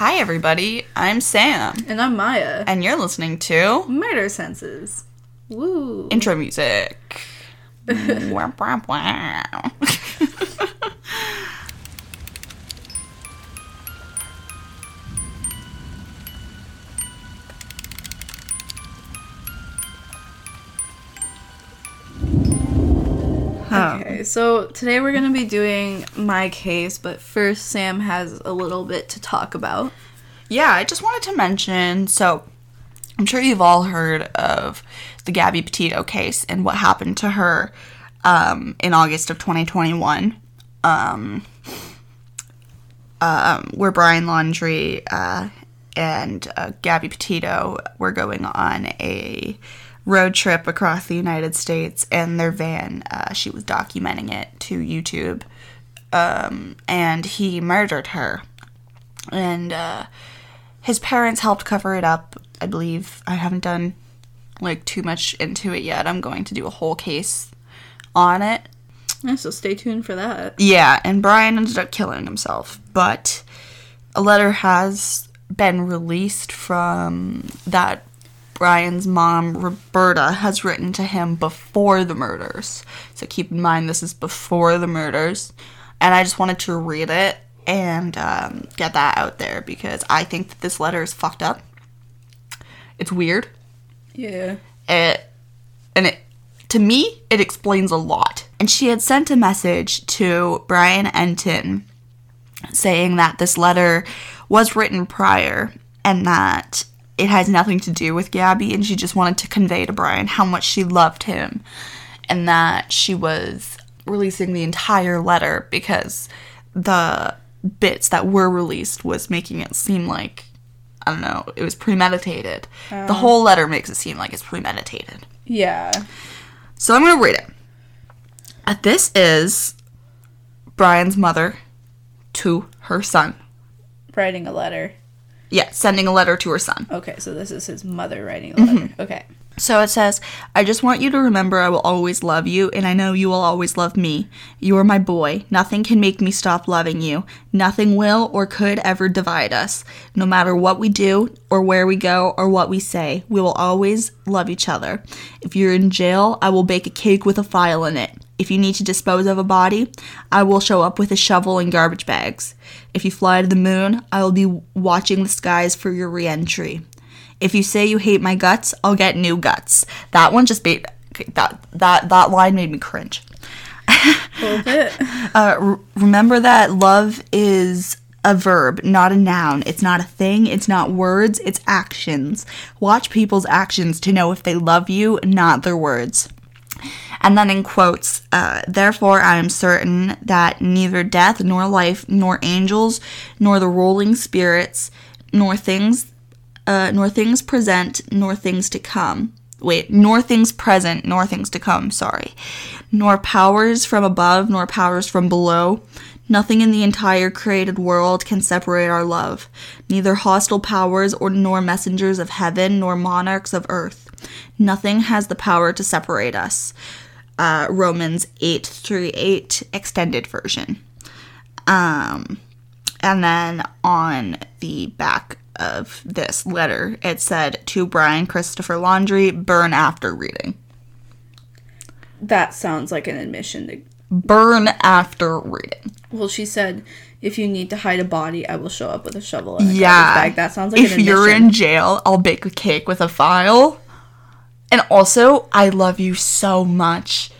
Hi, everybody. I'm Sam, And I'm Maya. and you're listening to Murder Senses. Woo. intro music. Wow, wow, wow. Okay, so today we're going to be doing my case, but first Sam has a little bit to talk about. Yeah, I just wanted to mention so I'm sure you've all heard of the Gabby Petito case and what happened to her um, in August of 2021, um, um, where Brian Laundrie uh, and uh, Gabby Petito were going on a road trip across the United States, and their van, uh, she was documenting it to YouTube, um, and he murdered her. And uh, his parents helped cover it up, I believe. I haven't done like too much into it yet. I'm going to do a whole case on it. Yeah, so stay tuned for that. Yeah, and Brian ended up killing himself, but a letter has been released from that Brian's mom, Roberta, has written to him before the murders. So keep in mind, this is before the murders. And I just wanted to read it and um, get that out there because I think that this letter is fucked up. It's weird. Yeah. It, and it, to me, it explains a lot. And she had sent a message to Brian Entin saying that this letter was written prior and that it has nothing to do with Gabby, and she just wanted to convey to Brian how much she loved him and that she was releasing the entire letter because the bits that were released was making it seem like I don't know, it was premeditated. the whole letter makes it seem like it's premeditated. Yeah. So I'm going to read it. Uh, This is Brian's mother to her son. Writing a letter. Yeah, sending a letter to her son. Okay, so this is his mother writing a letter. Mm-hmm. Okay. So it says, I just want you to remember I will always love you, and I know you will always love me. You are my boy. Nothing can make me stop loving you. Nothing will or could ever divide us. No matter what we do, or where we go, or what we say, we will always love each other. If you're in jail, I will bake a cake with a file in it. If you need to dispose of a body, I will show up with a shovel and garbage bags. If you fly to the moon, I will be watching the skies for your reentry. If you say you hate my guts, I'll get new guts. That one just made that that that line made me cringe. A little bit. Uh, r- remember that love is a verb, not a noun. It's not a thing. It's not words. It's actions. Watch people's actions to know if they love you, not their words. And then in quotes, uh, therefore I am certain that neither death nor life nor angels nor the rolling spirits nor things uh, nor things present nor things to come. Wait, nor things present nor things to come. Sorry, nor powers from above nor powers from below. Nothing in the entire created world can separate our love. Neither hostile powers or nor messengers of heaven nor monarchs of earth. Nothing has the power to separate us. Uh, Romans 8 through 8 extended version. Um, and then on the back of this letter, it said to Brian Christopher Laundrie, burn after reading. That sounds like an admission to. Burn after reading. Well, she said, if you need to hide a body, I will show up with a shovel and a Yeah. garbage bag. That sounds like if an admission. If you're in jail, I'll bake a cake with a file. And also, I love you so much.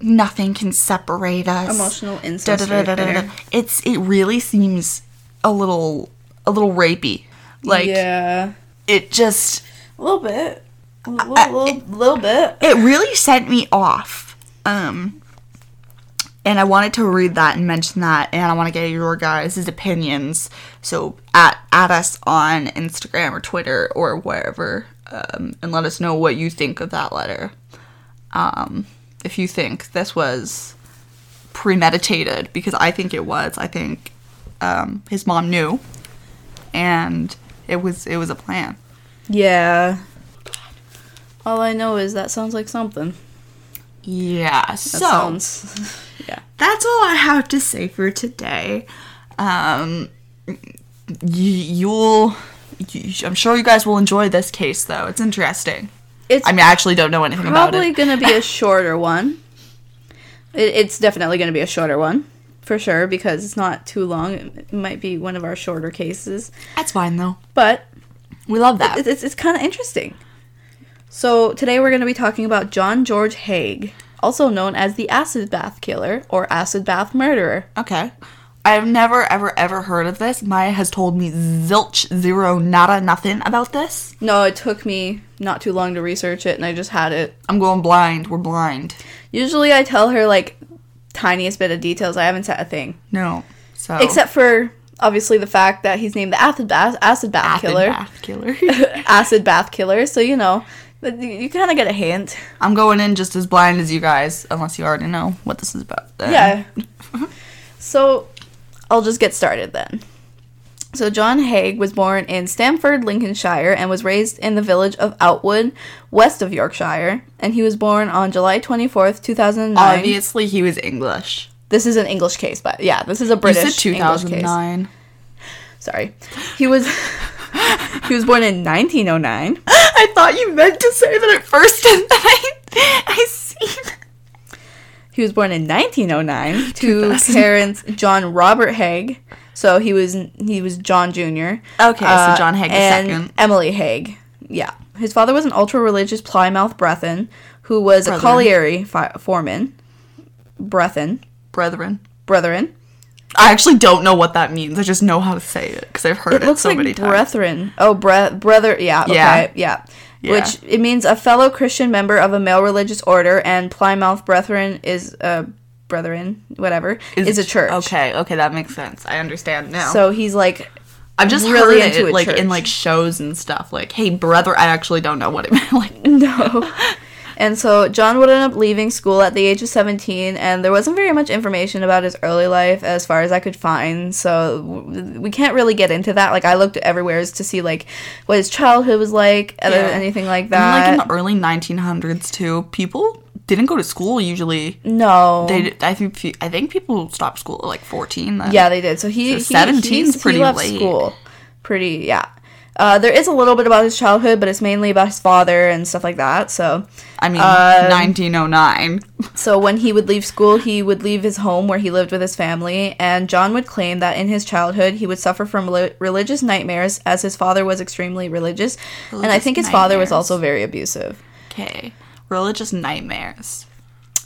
Nothing can separate us. Emotional incest. It's it really seems a little a little rapey. Like yeah. it just A little bit. A little, little, little bit. it really sent me off. Um, and I wanted to read that and mention that, and I want to get your guys' opinions. So at at us on Instagram or Twitter or wherever, um, and let us know what you think of that letter. Um, if you think this was premeditated, because I think it was. I think um, his mom knew, and it was it was a plan. Yeah. All I know is that sounds like something. Yeah. That so sounds. yeah. that's all I have to say for today. Um, y- you'll. I'm sure you guys will enjoy this case, though. It's interesting. It's I mean, I actually don't know anything about it. probably going to be a shorter one. It, it's definitely going to be a shorter one, for sure, because it's not too long. It might be one of our shorter cases, That's fine, though. but We love that. it's, it's, it's kind of interesting. So today we're going to be talking about John George Haigh, also known as the acid bath killer or acid bath murderer. Okay. I've never, ever, ever heard of this. Maya has told me zilch, zero, nada, nothing about this. No, it took me not too long to research it, and I just had it. I'm going blind. We're blind. Usually, I tell her like tiniest bit of details. I haven't said a thing, No. So. except for obviously the fact that he's named the acid bath acid bath Killer. acid killer, bath killer. acid bath killer. So you know, you- you kind of get a hint. I'm going in just as blind as you guys, unless you already know what this is about. then. Yeah. so I'll just get started then. So John Haigh was born in Stamford, Lincolnshire, and was raised in the village of Outwood, west of Yorkshire. And he was born on July twenty fourth, two thousand nine. Obviously, he was English. This is an English case, but yeah, this is a British said English case. 2009. Sorry, he was he was born in nineteen oh nine. I thought you meant to say that at first, and then I, I seen. He was born in 1909 to parents John Robert Haigh. So he was he was John Jr. Okay, so uh, John Haigh and second. Emily Haigh. Yeah, his father was an ultra religious Plymouth Brethren who was a colliery fi- foreman. Brethren, Brethren. brethren. I actually don't know what that means. I just know how to say it because I've heard It it, looks so like many times. brethren. Oh, bre- brother. Yeah. Okay. Yeah. Yeah. Yeah. Which it means a fellow Christian member of a male religious order, and Plymouth Brethren is a brethren, whatever, is, a church. Okay, okay, that makes sense. I understand now. So he's like I've just really into it like church. in like shows and stuff. Like, hey, brother. I actually don't know what it meant. Like, No. And so John would end up leaving school at the age of 17, and there wasn't very much information about his early life as far as I could find. So we can't really get into that. Like, I looked everywhere to see, like, what his childhood was like, Yeah. anything like and like that. in the early 1900s too, people didn't go to school usually. no. They, I think, I think people stopped school at like 14. Then. yeah, they did. So he, So he 17's he's- he pretty left late. school. Pretty, yeah. Uh, there is a little bit about his childhood, but it's mainly about his father and stuff like that. So I mean, Um, 1909. So when he would leave school, he would leave his home where he lived with his family, and John would claim that in his childhood he would suffer from reli- religious nightmares as his father was extremely religious, and I think his father was also very abusive. Okay, religious nightmares.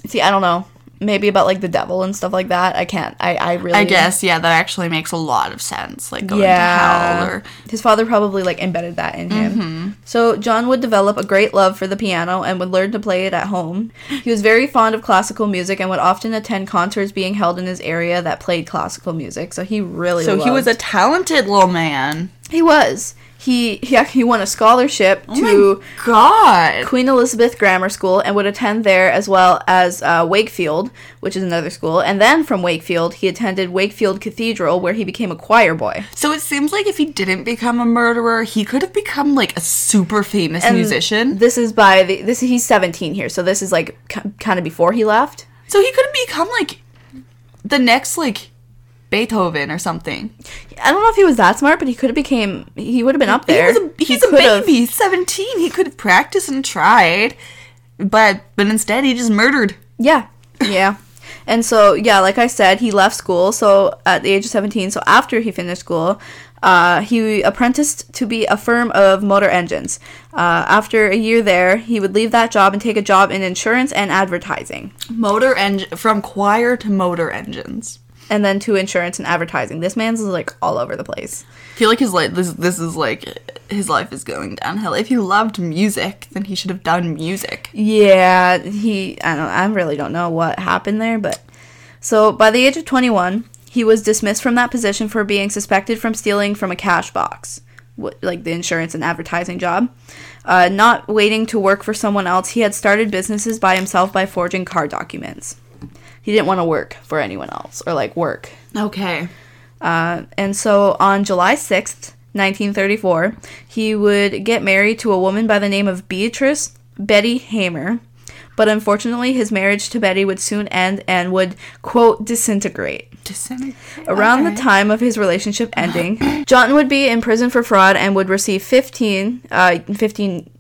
See, I don't know, maybe about like the devil and stuff like that. I can't. I I really. I guess yeah, that actually makes a lot of sense. Like going Yeah. to hell or His father probably like embedded that in him. Mm-hmm. So John would develop a great love for the piano and would learn to play it at home. He was very fond of classical music and would often attend concerts being held in his area that played classical music. So he really so he was a talented little man. he was. He he actually won a scholarship Oh to god. Queen Elizabeth Grammar School and would attend there as well as uh, Wakefield, which is another school. And then from Wakefield, he attended Wakefield Cathedral, where he became a choir boy. So it seems like if he didn't become a murderer, he could have become like a super famous And musician. This is by the this he's 17 here, so this is like k- kind of before he left. So he could have become like the next like Beethoven or something. I don't know if he was that smart, but he could have became he would have been up there. He was a, He he's a could've- baby, seventeen. He could have practiced and tried, but but instead he just murdered. Yeah. Yeah. And so, yeah, like I said, he left school. So at the age of 17, so after he finished school, uh, he apprenticed to be a firm of motor engines. Uh, after a year there, he would leave that job and take a job in insurance and advertising. Motor engine from choir to motor engines. And then to insurance and advertising. This man's is like all over the place. I feel like his life this this is like his life is going downhill. If he loved music, then he should have done music. Yeah, he. I don't. I really don't know what happened there, but so by the age of 21, he was dismissed from that position for being suspected from stealing from a cash box, wh- like the insurance and advertising job. Uh, not waiting to work for someone else, he had started businesses by himself by forging car documents. He didn't want to work for anyone else or like work. Okay. Uh, and so on July 6th, 1934, he would get married to a woman by the name of Beatrice Betty Hamer. But unfortunately, his marriage to Betty would soon end and would, quote, disintegrate. Disintegrate. Around Okay. the time of his relationship ending, John would be in prison for fraud and would receive 15, uh, 15,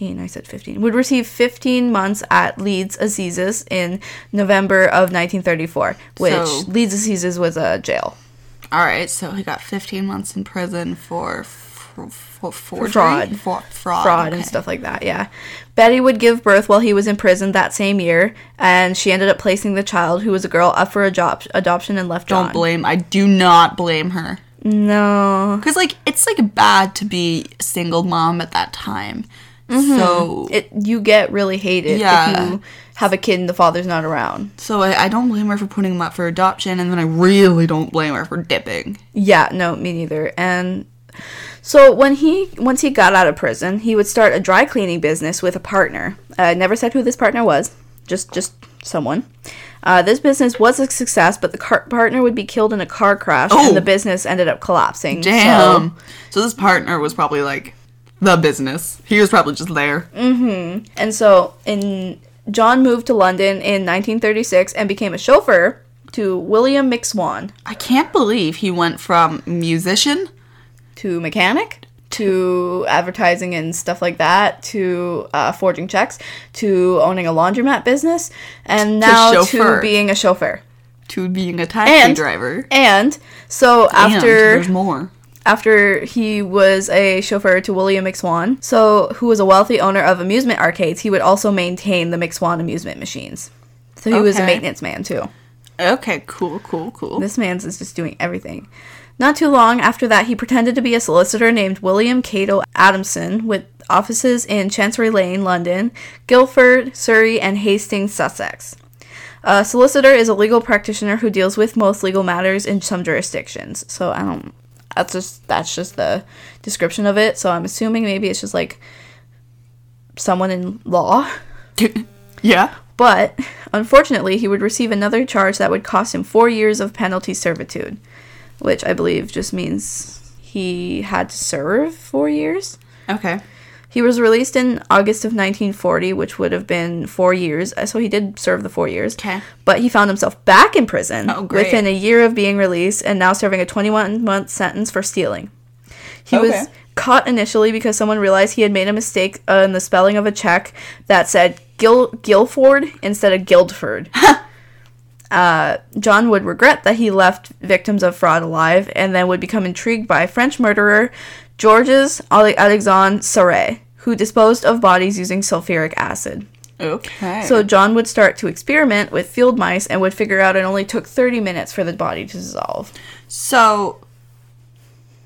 15, I said 15, would receive 15 months at Leeds Assizes in November of 1934, which So- Leeds Assizes was a jail. All right, so he got 15 months in prison for for, for, fraud. For, fraud. fraud okay. and stuff like that. Yeah. Betty would give birth while he was in prison that same year, and she ended up placing the child, who was a girl, up for adop- adoption and left Don't John. blame. I do not blame her. No. Because, like, it's, like, bad to be a single mom at that time. So, It you get really hated Yeah. if you have a kid and the father's not around. so I, I don't blame her for putting him up for adoption, and then I really don't blame her for dipping. Yeah, no, me neither. And so when he once he got out of prison, he would start a dry cleaning business with a partner. Uh, never said who this partner was, just just someone. Uh, this business was a success, but the car- partner would be killed in a car crash, Oh. and the business ended up collapsing. Damn. So, this partner was probably, like, the business. He was probably just there. So, and so in John moved to London in 1936 and became a chauffeur to William McSwan. I can't believe he went from musician to mechanic to advertising and stuff like that to uh, forging checks to owning a laundromat business and now to, chauffeur. being a chauffeur to being a taxi And- driver. and so And after there's more. After he was a chauffeur to William McSwan so who was a wealthy owner of amusement arcades he would also maintain the McSwan amusement machines so he was a maintenance man too Okay, cool, cool, cool. This man's is just doing everything. Not too long after that, he pretended to be a solicitor named William Cato Adamson with offices in Chancery Lane, London, Guildford, Surrey, and Hastings, Sussex. A solicitor is a legal practitioner who deals with most legal matters in some jurisdictions. So I don't. That's just that's just the description of it. So I'm assuming maybe it's just like someone in law. yeah. But unfortunately, he would receive another charge that would cost him four years of penalty servitude, which I believe just means he had to serve four years. Okay. He was released in August of 1940, which would have been four years. uh, So he did serve the four years. 'Kay. But he found himself back in prison Oh, within a year of being released and now serving a 21 month sentence for stealing. He Okay. was caught initially because someone realized he had made a mistake uh, in the spelling of a check that said Gil- Guilford instead of Guildford. uh, John would regret that he left victims of fraud alive and then would become intrigued by French murderer Georges Ale- Alexandre Sarret, who disposed of bodies using sulfuric acid. Okay. So John would start to experiment with field mice and would figure out it only took 30 minutes for the body to dissolve. so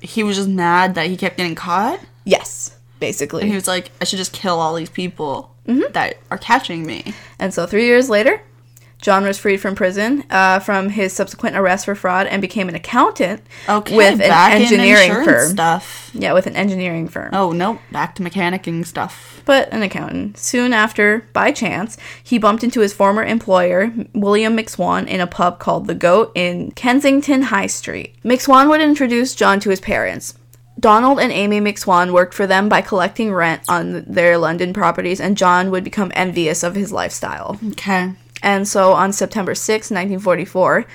he was just mad that he kept getting caught. Yes, basically. And he was like, I should just kill all these people Mm-hmm. that are catching me. And so three years later, John was freed from prison uh, from his subsequent arrest for fraud and became an accountant Okay. with an engineering firm. stuff. Yeah, with an engineering firm. Oh no, back to mechanicking stuff. But an accountant. Soon after, by chance, he bumped into his former employer, William McSwan, in a pub called The Goat in Kensington High Street. McSwan would introduce John to his parents. Donald and Amy McSwan worked for them by collecting rent on their London properties, and John would become envious of his lifestyle. Okay. And so on September 6, 1944,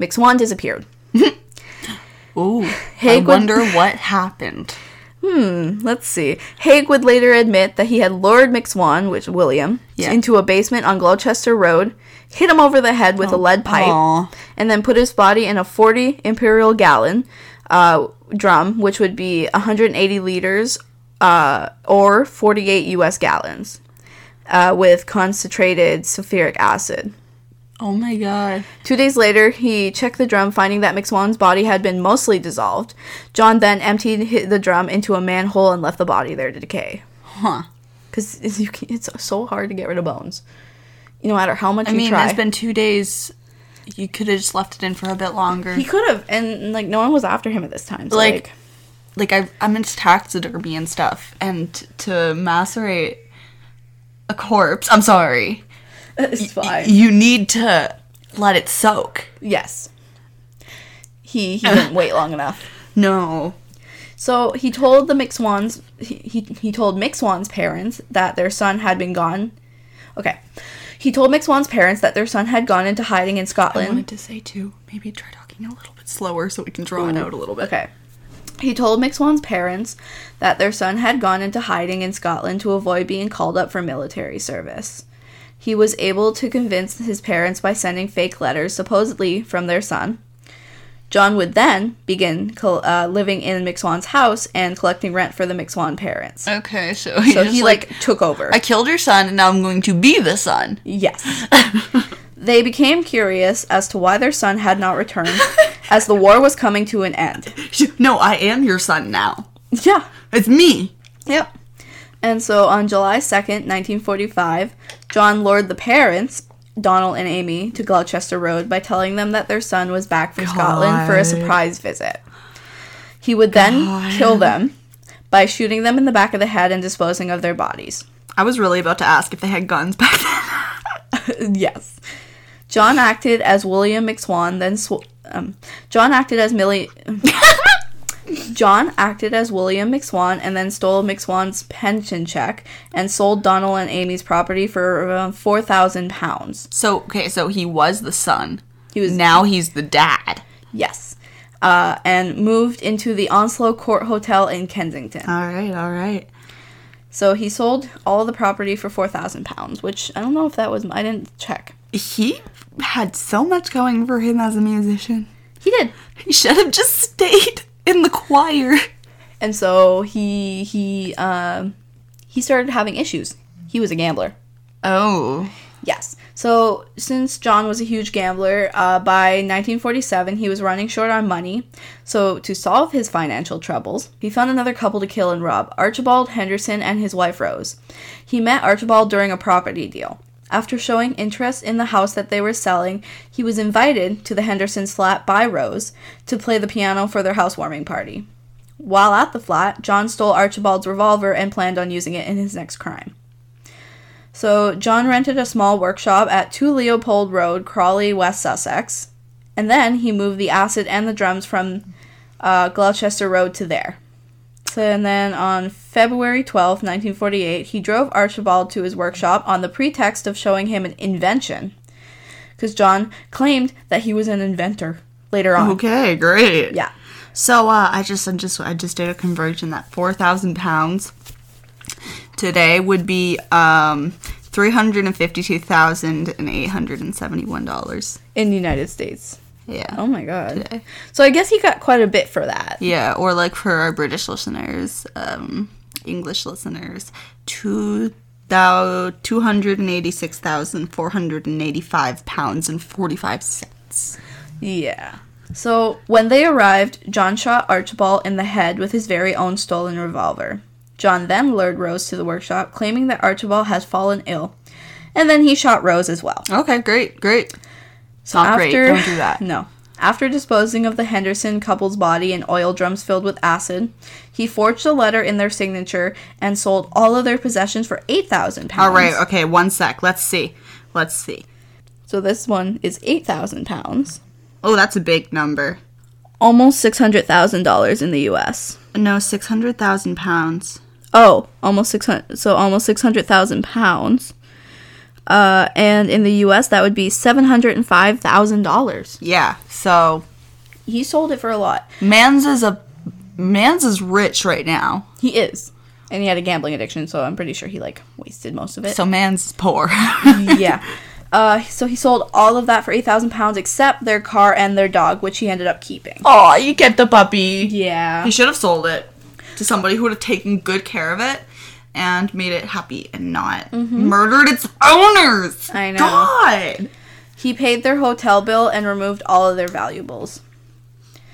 McSwan disappeared. Ooh. Haigh I would- wonder what happened. Hmm, let's see. Haigh would later admit that he had lured McSwan, which William, Yeah. into a basement on Gloucester Road, hit him over the head with a lead pipe, Aw. and then put his body in a 40 imperial gallon uh, drum, which would be 180 liters uh, or 48 U.S. gallons, uh, with concentrated sulfuric acid. Oh my god. Two days later, he checked the drum, finding that McSwan's body had been mostly dissolved. John then emptied the drum into a manhole and left the body there to decay. Huh. Because it's, it's so hard to get rid of bones. No matter how much I you mean, try. it's been two days. You could have just left it in for a bit longer. he could have, and like no one was after him at this time. So, Like- like, like I, I'm into taxidermy and stuff, and to macerate a corpse. I'm sorry. it's y- you need to let it soak. yes. He he didn't wait long enough. No. So he told the McSwans he, he he told McSwan's parents that their son had been gone Okay. He told McSwan's parents that their son had gone into hiding in I Scotland. wanted to say too, maybe try talking a little bit slower so we can draw it out a little bit. Okay. He told McSwan's parents that their son had gone into hiding in Scotland to avoid being called up for military service. He was able to convince his parents by sending fake letters, supposedly from their son. John would then begin col- uh, living in McSwan's house and collecting rent for the McSwan parents. Okay, so he So he like, took over. I killed your son and now I'm going to be the son. Yes. they became curious as to why their son had not returned, as the war was coming to an end. No, I am your son now. Yeah. It's me. Yep. And so on July 2nd, 1945, John lured the parents, Donald and Amy, to Gloucester Road by telling them that their son was back from Scotland for a surprise visit. He would then God. kill them by shooting them in the back of the head and disposing of their bodies. I was really about to ask if they had guns back then. yes. John acted as William McSwan, then sw- um, John acted as Millie. John acted as William McSwan and then stole McSwan's pension check and sold Donald and Amy's property for around four thousand pounds. so, okay, so he was the son. He was Now he's the dad. yes, uh, and moved into the Onslow Court Hotel in Kensington. All right, all right. So he sold all the property for four thousand pounds, which I don't know if that was. I didn't check. He had so much going for him as a musician. He did. He should have just stayed in the choir. and so he he um he started having issues. He was a gambler. Oh. Yes. So since John was a huge gambler, uh, by 1947 he was running short on money. So to solve his financial troubles, he found another couple to kill and rob: Archibald Henderson and his wife Rose. He met Archibald during a property deal. After showing interest in the house that they were selling, he was invited to the Henderson's flat by Rose to play the piano for their housewarming party. While at the flat, John stole Archibald's revolver and planned on using it in his next crime. So, John rented a small workshop at 2 Leopold Road, Crawley, West Sussex, and then he moved the acid and the drums from uh, Gloucester Road to there. So, and then on February 12, 1948, he drove Archibald to his workshop on the pretext of showing him an invention. Because John claimed that he was an inventor later on. Okay, great. Yeah. So uh, I just I just I just did a conversion that four thousand pounds today would be um three hundred and fifty two thousand and eight hundred and seventy one dollars. In the United States. Yeah. Oh my god. Today. So I guess he got quite a bit for that. Yeah, or like for our British listeners, um, English listeners, two thou two hundred and eighty six thousand four hundred and eighty five pounds and forty five cents. Yeah. So when they arrived, John shot Archibald in the head with his very own stolen revolver. John then lured Rose to the workshop, claiming that Archibald had fallen ill. And then he shot Rose as well. Okay, great, great. It's not great. Don't do that. No. After disposing of the Henderson couple's body in oil drums filled with acid, he forged a letter in their signature and sold all of their possessions for eight thousand pounds. All right, okay, one sec. Let's see. Let's see. So this one is eight thousand pounds, Oh, that's a big number. almost six hundred thousand dollars in the U.S. No, six hundred thousand pounds. Oh, almost six hundred. So almost six hundred thousand pounds. Uh, and in the U.S., that would be seven hundred and five thousand dollars. Yeah. So He sold it for a lot. Mans is a Mans is rich right now. He is, and he had a gambling addiction, so I'm pretty sure he like wasted most of it. So Mans poor. yeah. Uh, so he sold all of that for eight thousand pounds, except their car and their dog, which he ended up keeping. oh, you get the puppy. Yeah. He should have sold it to somebody who would have taken good care of it and made it happy and not mm-hmm. murdered its owners. I know. God. He paid their hotel bill and removed all of their valuables.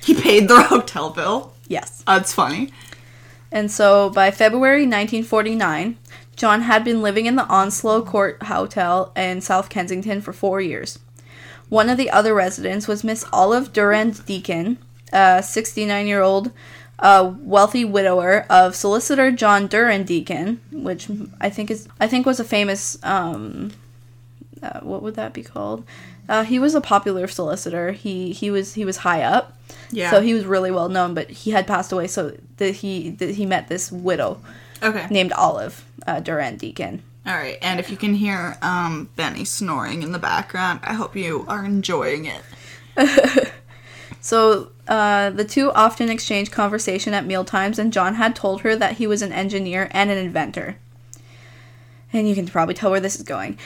He paid their hotel bill. Yes. That's funny. And so by February 1949, John had been living in the Onslow Court Hotel in South Kensington for four years. One of the other residents was Miss Olive Durand Deacon, a 69 year old uh, wealthy widower of solicitor John Durand Deacon, which I think is I think was a famous um, uh, what would that be called? Uh, he was a popular solicitor. He he was he was high up, Yeah. so he was really well known. But he had passed away, so that he that he met this widow Okay. named Olive uh, Durand Deacon. All right, and if you can hear um, Benny snoring in the background, I hope you are enjoying it. So uh, the two often exchanged conversation at mealtimes, and John had told her that he was an engineer and an inventor. And you can probably tell where this is going.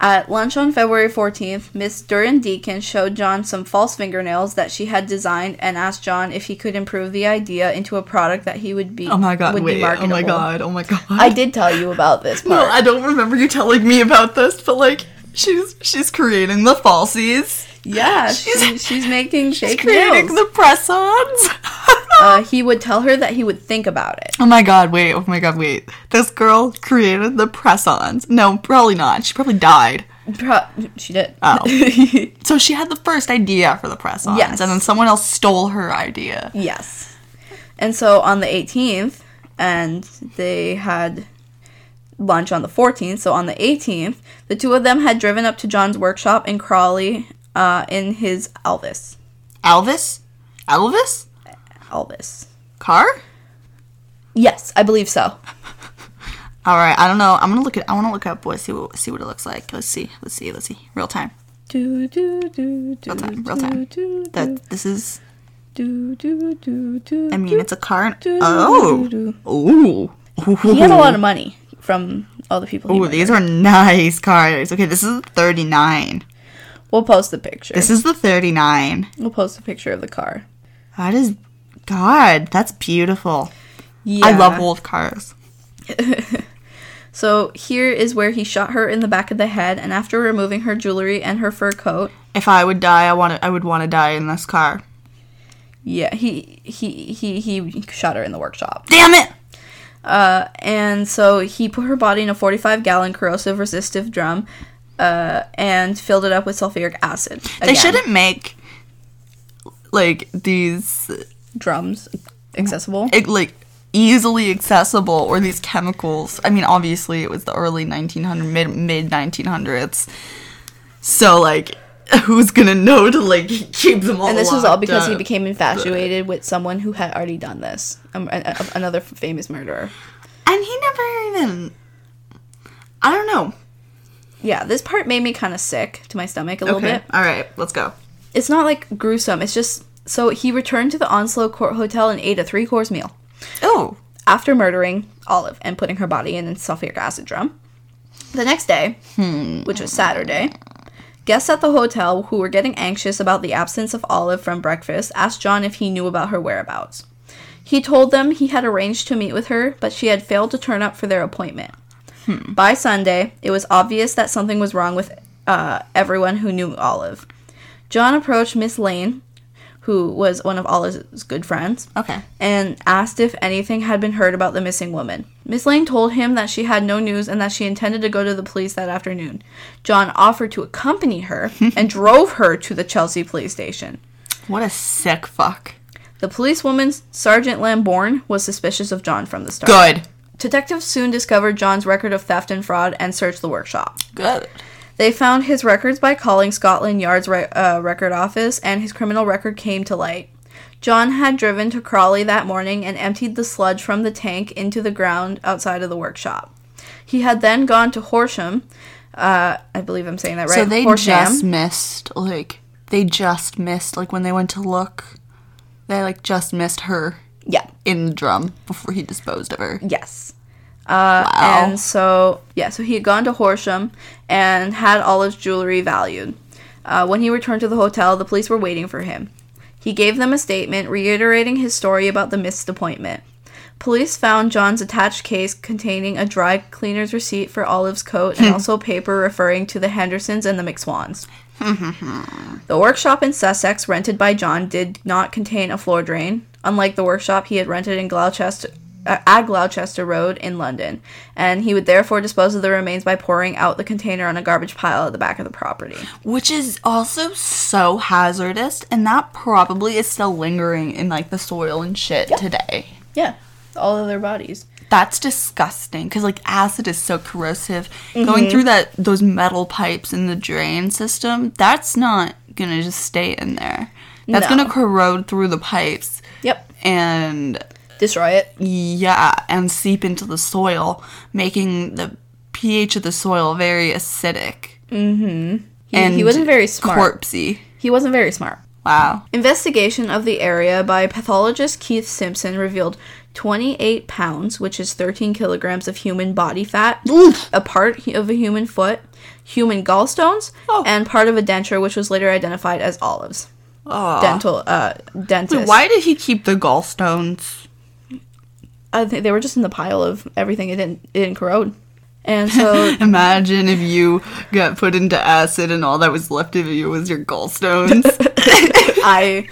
At lunch on February 14th, Miss Durand Deacon showed John some false fingernails that she had designed and asked John if he could improve the idea into a product that he would be Oh my god, would be wait. Oh my god, oh my god. I did tell you about this No. I don't remember you telling me about this, but like she's she's creating the falsies. Yeah, She's- she's, she's making She's creating nails. the press-ons. uh, he would tell her that he would think about it. oh my god, wait. Oh my god, wait. This girl created the press-ons. No, probably not. She probably died. Pro- she did. Oh. So she had the first idea for the press-ons, Yes. and then someone else stole her idea. Yes. And so on the 18th, and they had lunch on the 14th. So on the 18th, the two of them had driven up to John's workshop in Crawley uh, in his Elvis. Elvis? Elvis? Elvis. Car? Yes, I believe so. All right, I don't know. I'm gonna look at. I want to look up what see what see what it looks like. Let's see. Let's see. Let's see. Real time. Do, do, do, do, Real time, real time. do, do, That this is. do, do, do, do, I mean, it's a car. and- do, Oh. do. Ooh. He had a lot of money from all the people. Murdered. these are nice cars. Okay, this is 39. We'll post the picture. This is the 39. we'll post a picture of the car. That is. God, that's beautiful. Yeah. I love old cars. So here is where he shot her in the back of the head, and after removing her jewelry and her fur coat, If I would die, I want to, I would want to die in this car. yeah, he he he he shot her in the workshop. Damn it! Uh, and so he put her body in a 45 gallon corrosive resistive drum, uh, and filled it up with sulfuric acid. They shouldn't make like these drums accessible. it, like easily accessible or these chemicals. I mean, obviously it was the early 1900 mid mid 1900s. So like who's going to know to like keep them all and this was all because he became infatuated with someone who had already done this, um, a- a- another famous murderer. And he never even I don't know. Yeah, this part made me kind of sick to my stomach a little Okay. bit. All right, let's go. it's not like gruesome. It's just so he returned to the Onslow Court Hotel and ate a three course meal Oh. after murdering Olive and putting her body in a sulfuric acid drum. The next day, hmm. which was Saturday, guests at the hotel who were getting anxious about the absence of Olive from breakfast asked John if he knew about her whereabouts. He told them he had arranged to meet with her, but she had failed to turn up for their appointment. By Sunday, it was obvious that something was wrong with uh, everyone who knew Olive. John approached Miss Lane, who was one of Olive's good friends, Okay. and asked if anything had been heard about the missing woman. Miss Lane told him that she had no news and that she intended to go to the police that afternoon. John offered to accompany her and drove her to the Chelsea police station. What a sick fuck. The policewoman, Sergeant Lambourne, was suspicious of John from the start. Good. Detectives soon discovered John's record of theft and fraud and searched the workshop. Good. They found his records by calling Scotland Yard's re- uh, record office, and his criminal record came to light. John had driven to Crawley that morning and emptied the sludge from the tank into the ground outside of the workshop. He had then gone to Horsham. Uh, I believe I'm saying that right. So they Horsham. just missed like they just missed like when they went to look they like just missed her yeah. in the drum before he disposed of her. Yes. Uh, Wow. And so, yeah, so he had gone to Horsham and had Olive's jewelry valued. Uh, when he returned to the hotel, the police were waiting for him. He gave them a statement reiterating his story about the missed appointment. Police found John's attached case containing a dry cleaner's receipt for Olive's coat and also paper referring to the Hendersons and the McSwans. the workshop in Sussex rented by John did not contain a floor drain, unlike the workshop he had rented in Gloucester uh, at Gloucester Road in London, and he would therefore dispose of the remains by pouring out the container on a garbage pile at the back of the property. Which is also so hazardous and that probably is still lingering in like the soil and shit today. Yeah, all of their bodies. That's disgusting because like acid is so corrosive. Mm-hmm. Going through that those metal pipes in the drain system, that's not gonna just stay in there. That's No. gonna corrode through the pipes Yep, and destroy it. yeah, and seep into the soil, making the pH of the soil very acidic mm-hmm. He, and he wasn't very smart. corpsey. He wasn't very smart. Wow. Investigation of the area by pathologist Keith Simpson revealed 28 pounds, which is 13 kilograms of human body fat, Oof. a part of a human foot, human gallstones, Oh. and part of a denture, which was later identified as olives. Aw. Dental, uh, dentist. Wait, why did he keep the gallstones? I think they were just in the pile of everything. It didn't, it didn't corrode. And so Imagine if you got put into acid and all that was left of you was your gallstones. I,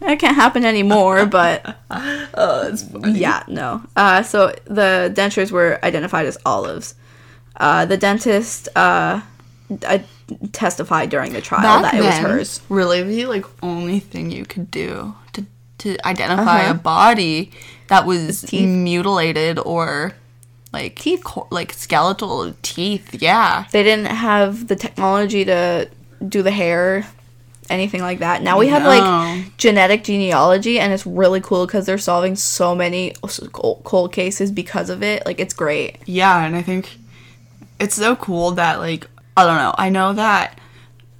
that can't happen anymore, but oh. Yeah, no. Uh, so the dentures were identified as olives. Uh, the dentist uh, I testified during the trial Back that it was hers. Really, the like only thing you could do to to identify Uh-huh. a body that was teeth. mutilated or like teeth, like skeletal teeth. Yeah. They didn't have the technology to do the hair, anything like that. Now we have like genetic genealogy, and it's really cool because they're solving so many cold cases because of it. Like it's great. Yeah, and I think it's so cool that like I don't know. I know that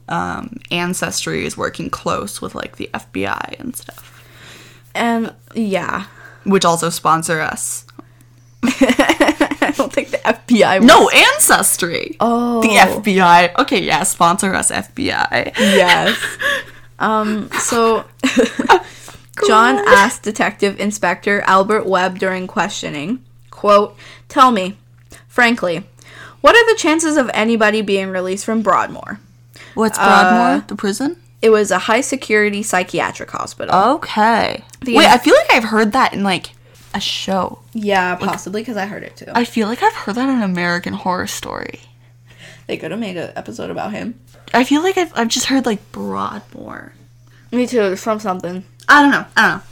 um, Ancestry is working close with like the FBI and stuff, And yeah, which also sponsor us. I don't think the FBI. No, Ancestry. Oh. The FBI. Okay, yeah, sponsor us, FBI. Yes. Um, so John asked Detective Inspector Albert Webb during questioning, quote, Tell me, frankly, what are the chances of anybody being released from Broadmoor? What's Uh, Broadmoor? the prison? It was a high security psychiatric hospital. Okay. The- Wait, I feel like I've heard that in like a show. yeah, possibly because I heard it too. I feel like I've heard that in an American Horror Story. they could have made an episode about him. I feel like I've, I've just heard like Broadmoor. Me too, it's from something. I don't know. I don't know.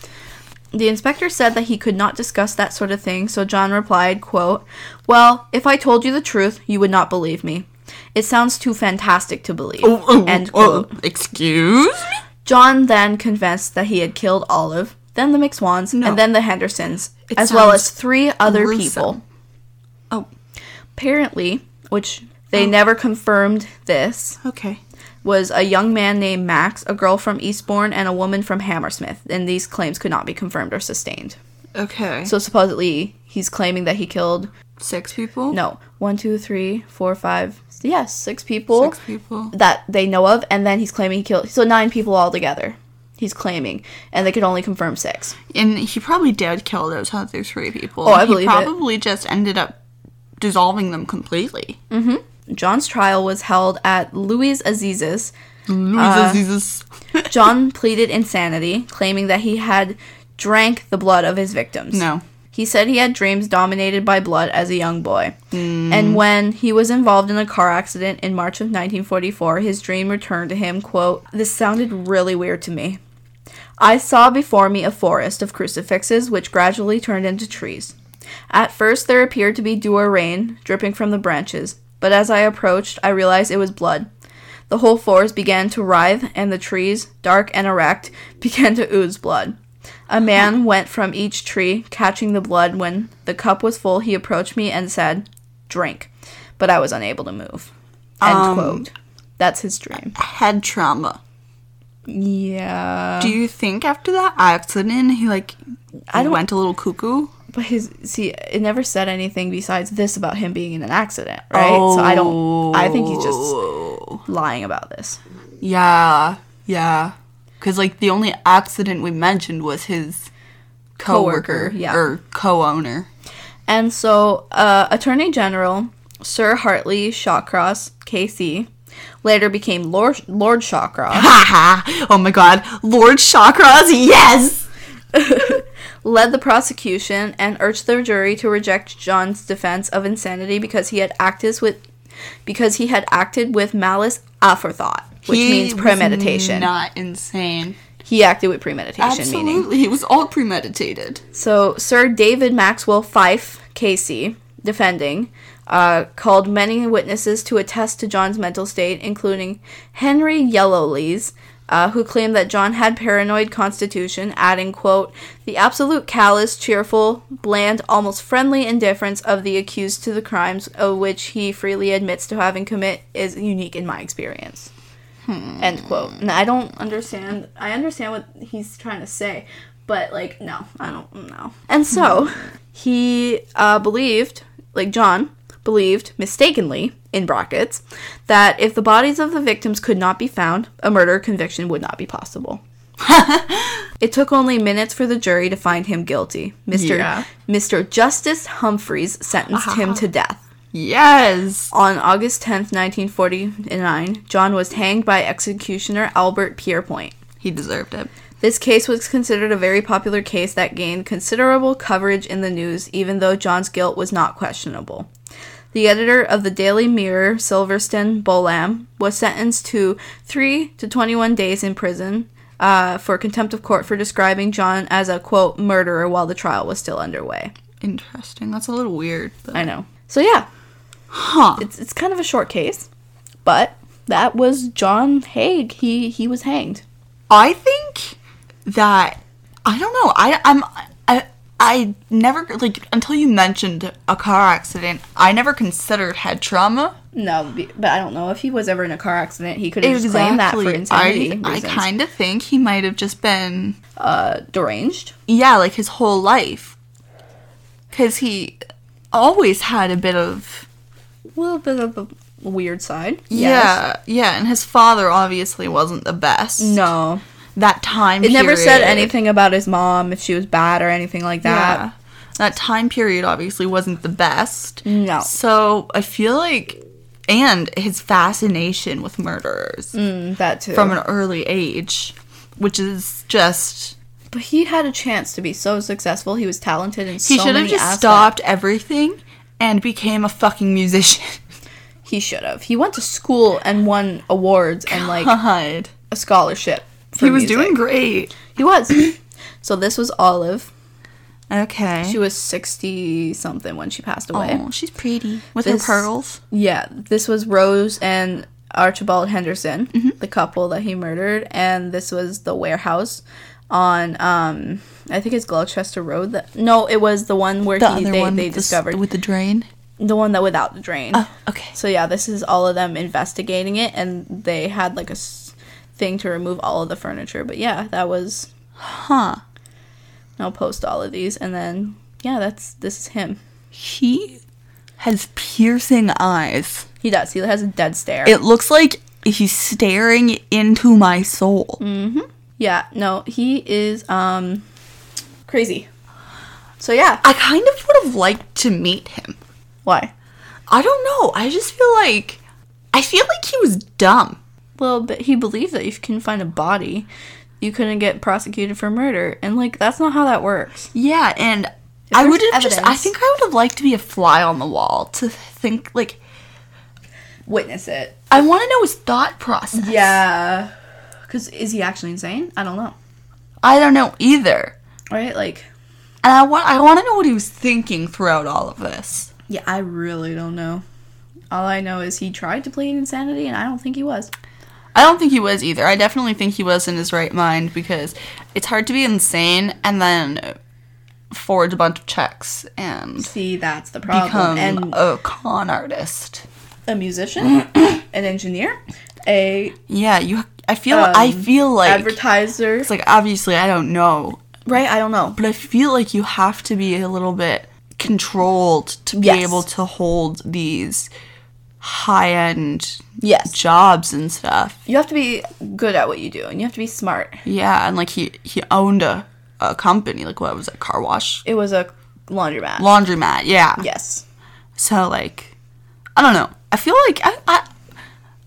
The inspector said that he could not discuss that sort of thing, so John replied, quote, Well, if I told you the truth, you would not believe me. It sounds too fantastic to believe. Oh, oh, End oh, quote. excuse me? John then confessed that he had killed Olive, then the McSwans, No. and then the Hendersons, It as well as three other gruesome. people. Oh, Apparently, which they oh. never confirmed this, okay. Was a young man named Max, a girl from Eastbourne, and a woman from Hammersmith, and these claims could not be confirmed or sustained. Okay. So supposedly, he's claiming that he killed six people? No, one, two, three, four, five. Yes, six people Six people. that they know of, and then he's claiming he killed. So nine people altogether. He's claiming, and they could only confirm six. And he probably did kill those other three people. Oh, I he believe it. probably just ended up dissolving them completely. Mm-hmm. John's trial was held at Lewes Assizes. Louisa Jesus. John pleaded insanity, claiming that he had drank the blood of his victims. No. He said he had dreams dominated by blood as a young boy. Hmm. And when he was involved in a car accident in March of 1944, his dream returned to him, quote, This sounded really weird to me. I saw before me a forest of crucifixes which gradually turned into trees. At first there appeared to be dew or rain dripping from the branches, but as I approached, I realized it was blood. The whole forest began to writhe, and the trees, dark and erect, began to ooze blood. A man went from each tree, catching the blood. When the cup was full, he approached me and said, Drink. But I was unable to move. End Um, quote. That's his dream. Head trauma. Yeah. Do you think after that accident he like I don't- went a little cuckoo? But his see, it never said anything besides this about him being in an accident, right? So I don't. I think he's just Oh. lying about this. Yeah, yeah. Because like the only accident we mentioned was his coworker, Coworker, yeah. or co-owner. And so, uh, Attorney General Sir Hartley Shawcross, KC, later became Lord Lord Shawcross. Oh my God, Lord Chakras, yes. led the prosecution and urged the jury to reject John's defense of insanity because he had acted with because he had acted with malice aforethought, which He means premeditation. Not insane. he acted with premeditation, meaning. Absolutely, it was all premeditated. So Sir David Maxwell Fyfe, KC, defending, uh, called many witnesses to attest to John's mental state, including Henry Yellowlees, uh, who claimed that John had paranoid constitution, adding, quote, the absolute callous, cheerful, bland, almost friendly indifference of the accused to the crimes of which he freely admits to having commit is unique in my experience. End quote. And I don't understand. I understand what he's trying to say, but like, no, I don't know. And so he uh, believed, like John believed mistakenly in brackets, that if the bodies of the victims could not be found, a murder conviction would not be possible. it took only minutes for the jury to find him guilty. Mr. Yeah. Mr. Justice Humphreys sentenced him to uh-huh. death. Yes. On August 10th, 1949, John was hanged by executioner Albert Pierrepoint. He deserved it. This case was considered a very popular case that gained considerable coverage in the news, even though John's guilt was not questionable. The editor of the Daily Mirror, Silvester Bolam, was sentenced to 3 to 21 days in prison uh, for contempt of court for describing John as a, quote, murderer while the trial was still underway. Interesting. That's a little weird. But... I know. So, yeah, Huh. it's, it's kind of a short case, but that was John Haigh. He, he was hanged. I think that I don't know. I I'm I I never like until you mentioned a car accident. I never considered head trauma. No, but I don't know if he was ever in a car accident. He could have just claimed that for insanity I I kind of think he might have just been uh, deranged. yeah, like his whole life, because he always had a bit of A little bit of a weird side. yeah yeah, and his father obviously wasn't the best. No. That time It never said anything about his mom if she was bad or anything like that. Yeah. That time period obviously wasn't the best. No. So I feel like, and his fascination with murderers Mm, that too. from an early age, which is just. but he had a chance to be so successful. He was talented in He should have just aspects. stopped everything and became a fucking musician. He should have. He went to school and won awards and like God. a scholarship. He was music. doing great. He was. so this was Olive. Okay. She was sixty something when she passed away. oh, she's pretty. With This- her pearls. Yeah, this was Rose and Archibald Henderson, Mm-hmm. the couple that he murdered, and this was the warehouse on um I think it's Gloucester Road. That, no, it was the one where The he, other they, one they with the discovered with the drain. the one that without the drain. Oh, okay. So yeah, this is all of them investigating it, and they had like a thing to remove all of the furniture. But yeah, that was. Huh. I'll post all of these, and then yeah, that's this is him. He has piercing eyes. He does. He has a dead stare. It looks like he's staring into my soul. Yeah, no, he is um crazy. So yeah, I kind of would have liked to meet him. why? I don't know. I just feel like I feel like he was dumb. Well, but he believed that if you can find a body, you couldn't get prosecuted for murder, and like that's not how that works. Yeah, and I would have just I think I would have liked to be a fly on the wall to think like Witness it. I want to know his thought process. Yeah. Cuz is he actually insane? I don't know. I don't know either. Right? Like And I want I want to know what he was thinking throughout all of this. yeah, I really don't know. All I know is he tried to plead insanity and I don't think he was. I don't think he was either. I definitely think he was in his right mind because it's hard to be insane and then forge a bunch of checks and See, that's the problem. become and a con artist. a musician, an engineer, a Yeah, you. I feel. I Um, feel like advertiser. it's like obviously I don't know, right? I don't know. but I feel like you have to be a little bit controlled to be Yes. able to hold these high end Yes. jobs and stuff. You have to be good at what you do and you have to be smart. Yeah, and like he he owned a a company. Like what was it? Car wash, It was a laundromat. laundromat. Yeah. yes. So like, I don't know. I feel like I I,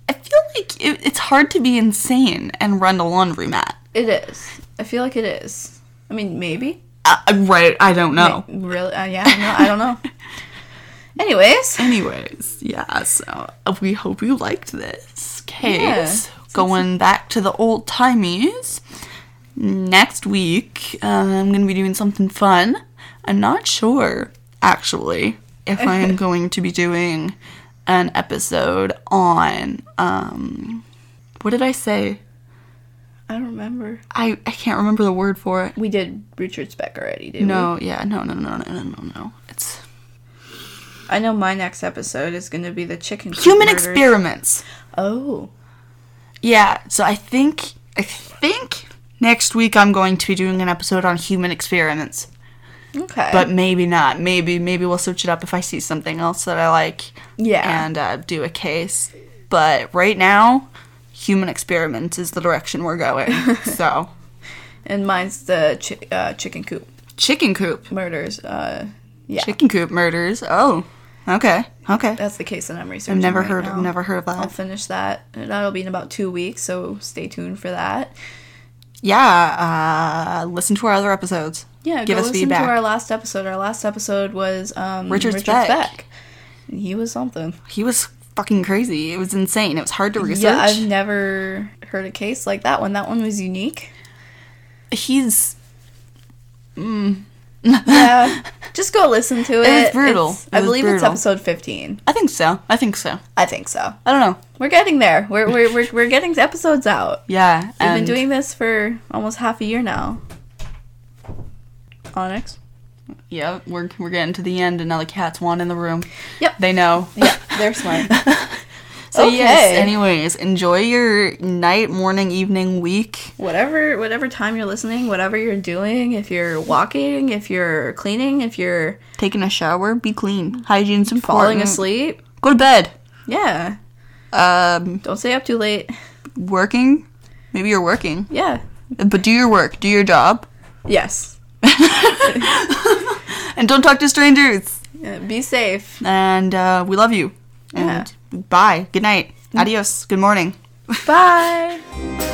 I feel like it, it's hard to be insane and run a laundromat. It is. I feel like it is. I mean, maybe. Uh, right. I don't know. Ma- Really? Uh, yeah, know, I don't know. Anyways, Anyways, yeah, so uh, we hope you liked this case. Yeah. Going back to the old timies. Next week, uh, I'm going to be doing something fun. I'm not sure, actually, if I am going to be doing an episode on, um, what did I say? I don't remember. I, I can't remember the word for it. We did Richard Speck already, did we? No, yeah, no, no, no, no, no, no, no. It's I know my next episode is going to be the chicken. coop human murders. experiments. Oh. Yeah, so I think I think next week I'm going to be doing an episode on human experiments. Okay. But maybe not. Maybe maybe we'll switch it up if I see something else that I like yeah. and uh, do a case. But right now, human experiments is the direction we're going. so, And mine's the chi- uh, chicken coop chicken coop. murders. Uh, yeah. Chicken coop murders. Oh, okay, okay. That's the case that I'm researching. I've never right heard. now. Never heard of that. I'll finish that. That'll be in about two weeks, so stay tuned for that. Yeah, uh, listen to our other episodes. Yeah, Give go us listen feedback. to our last episode. Our last episode was um, Richard Richard, Speck. Speck. And He was something. He was fucking crazy. It was insane. It was hard to research. Yeah, I've never heard a case like that one. That one was unique. He's Yeah, just go listen to it. It was brutal. It's- It I was believe it's episode 15. I think so. I think so. I think so. I don't know. We're getting there. We're we're we're, we're getting episodes out. Yeah, We've been doing this for almost half a year now. Onyx. Yeah, we're we're getting to the end, and now the cats want in the room. Yep. They know. Yep. they're smart. So yes. Anyways, enjoy your night, morning, evening, week. whatever whatever time you're listening, whatever you're doing, if you're walking, if you're cleaning, if you're Taking a shower, be clean. Hygiene's important. falling asleep, Go to bed. yeah, Um, don't stay up too late. working. Maybe you're working, Yeah. but do your work. Do your job, Yes. and don't talk to strangers. Yeah, be safe. And uh, we love you. And bye. Good night. Adios. Good morning. Bye.